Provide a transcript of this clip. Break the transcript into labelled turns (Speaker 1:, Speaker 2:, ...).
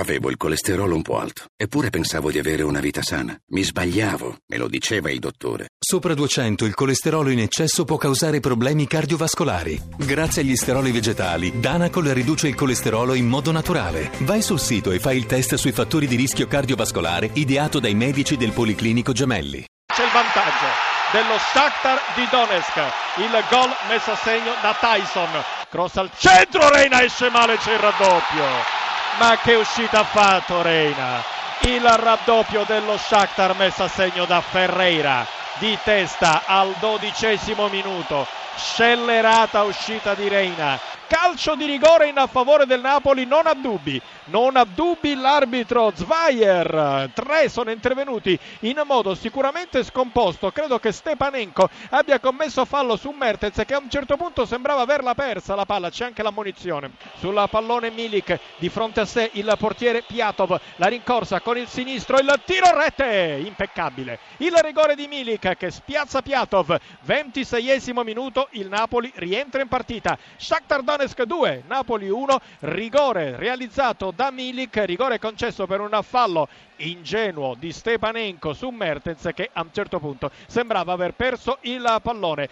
Speaker 1: Avevo il colesterolo un po' alto, eppure pensavo di avere una vita sana. Mi sbagliavo, me lo diceva il dottore.
Speaker 2: Sopra 200 il colesterolo in eccesso può causare problemi cardiovascolari. Grazie agli steroli vegetali, Danacol riduce il colesterolo in modo naturale. Vai sul sito e fai il test sui fattori di rischio cardiovascolare ideato dai medici del Policlinico Gemelli.
Speaker 3: C'è il vantaggio dello Shakhtar di Donetsk. Il gol messo a segno da Tyson. Cross al centro, Reina esce male, c'è il raddoppio. Ma che uscita ha fatto Reina? Il raddoppio dello Shakhtar messo a segno da Ferreira di testa al dodicesimo minuto. Scellerata uscita di Reina. Calcio di rigore in favore del Napoli, non ha dubbi. Non ha dubbi l'arbitro Zweier. Tre sono intervenuti in modo sicuramente scomposto. Credo che Stepanenko abbia commesso fallo su Mertens che a un certo punto sembrava averla persa la palla. C'è anche l'ammonizione. Sulla pallone Milik di fronte a sé il portiere Piatov. La rincorsa con il sinistro. Il tiro rete. Impeccabile. Il rigore di Milik che spiazza Piatov. 26esimo minuto. Il Napoli rientra in partita. Shakhtar Donetsk 2, Napoli 1. Rigore realizzato da Milik, rigore concesso per un fallo ingenuo di Stepanenko su Mertens che a un certo punto sembrava aver perso il pallone.